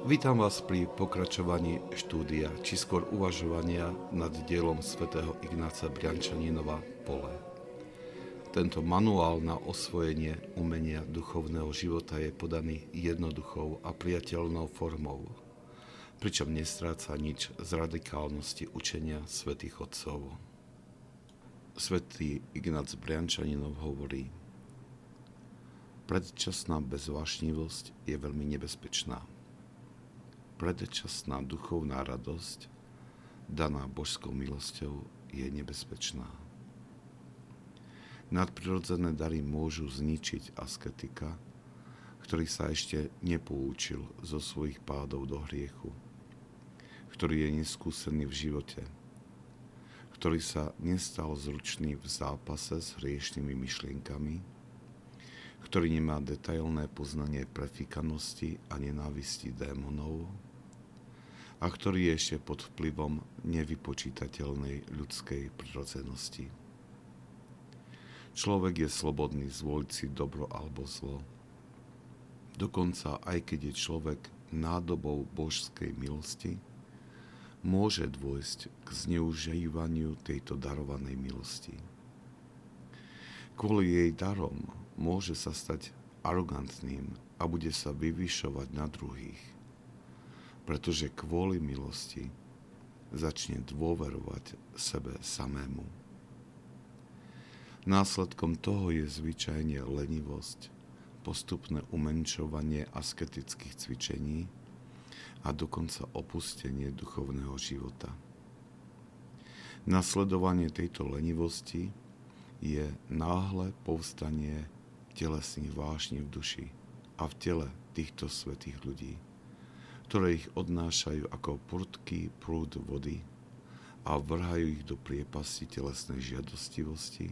Vítam vás pri pokračovaní štúdia, či skôr uvažovania nad dielom svätého Ignáca Briančaninova Pole. Tento manuál na osvojenie umenia duchovného života je podaný jednoduchou a priateľnou formou, pričom nestráca nič z radikálnosti učenia svätých Otcov. Svetý Ignác Briančaninov hovorí, predčasná bezvášnivosť je veľmi nebezpečná predčasná duchovná radosť, daná božskou milosťou, je nebezpečná. Nadprirodzené dary môžu zničiť asketika, ktorý sa ešte nepoučil zo svojich pádov do hriechu, ktorý je neskúsený v živote, ktorý sa nestal zručný v zápase s hriešnými myšlienkami, ktorý nemá detailné poznanie prefikanosti a nenávisti démonov, a ktorý je ešte pod vplyvom nevypočítateľnej ľudskej prirodzenosti. Človek je slobodný zvoliť si dobro alebo zlo. Dokonca aj keď je človek nádobou božskej milosti, môže dôjsť k zneužívaniu tejto darovanej milosti. Kvôli jej darom môže sa stať arogantným a bude sa vyvyšovať na druhých – pretože kvôli milosti začne dôverovať sebe samému. Následkom toho je zvyčajne lenivosť, postupné umenšovanie asketických cvičení a dokonca opustenie duchovného života. Nasledovanie tejto lenivosti je náhle povstanie telesných vášní v duši a v tele týchto svetých ľudí ktoré ich odnášajú ako prudký prúd vody a vrhajú ich do priepasti telesnej žiadostivosti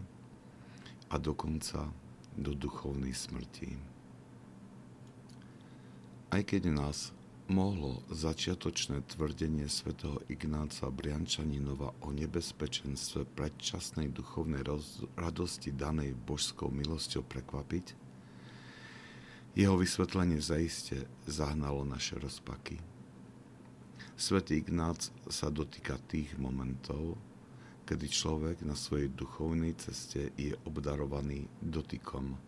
a dokonca do duchovnej smrti. Aj keď nás mohlo začiatočné tvrdenie svätého Ignáca Briančaninova o nebezpečenstve predčasnej duchovnej radosti danej božskou milosťou prekvapiť, jeho vysvetlenie zaiste zahnalo naše rozpaky. Svetý Ignác sa dotýka tých momentov, kedy človek na svojej duchovnej ceste je obdarovaný dotykom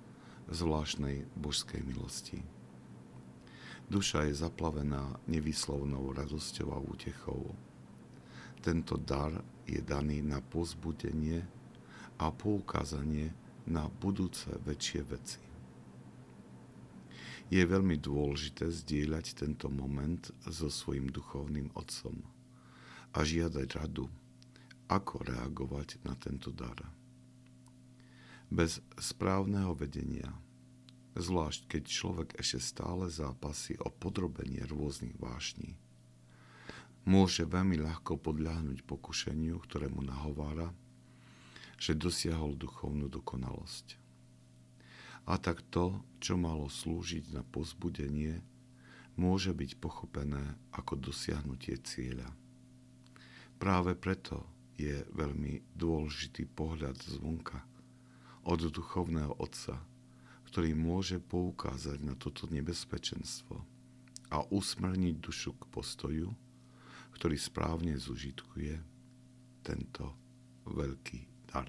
zvláštnej božskej milosti. Duša je zaplavená nevyslovnou radosťou a útechou. Tento dar je daný na pozbudenie a poukázanie na budúce väčšie veci. Je veľmi dôležité zdieľať tento moment so svojim duchovným otcom a žiadať radu, ako reagovať na tento dar. Bez správneho vedenia, zvlášť keď človek ešte stále zápasí o podrobenie rôznych vášní, môže veľmi ľahko podľahnuť pokušeniu, ktoré mu nahovára, že dosiahol duchovnú dokonalosť. A tak to, čo malo slúžiť na pozbudenie, môže byť pochopené ako dosiahnutie cieľa. Práve preto je veľmi dôležitý pohľad zvonka od duchovného otca, ktorý môže poukázať na toto nebezpečenstvo a usmrniť dušu k postoju, ktorý správne zužitkuje tento veľký dar.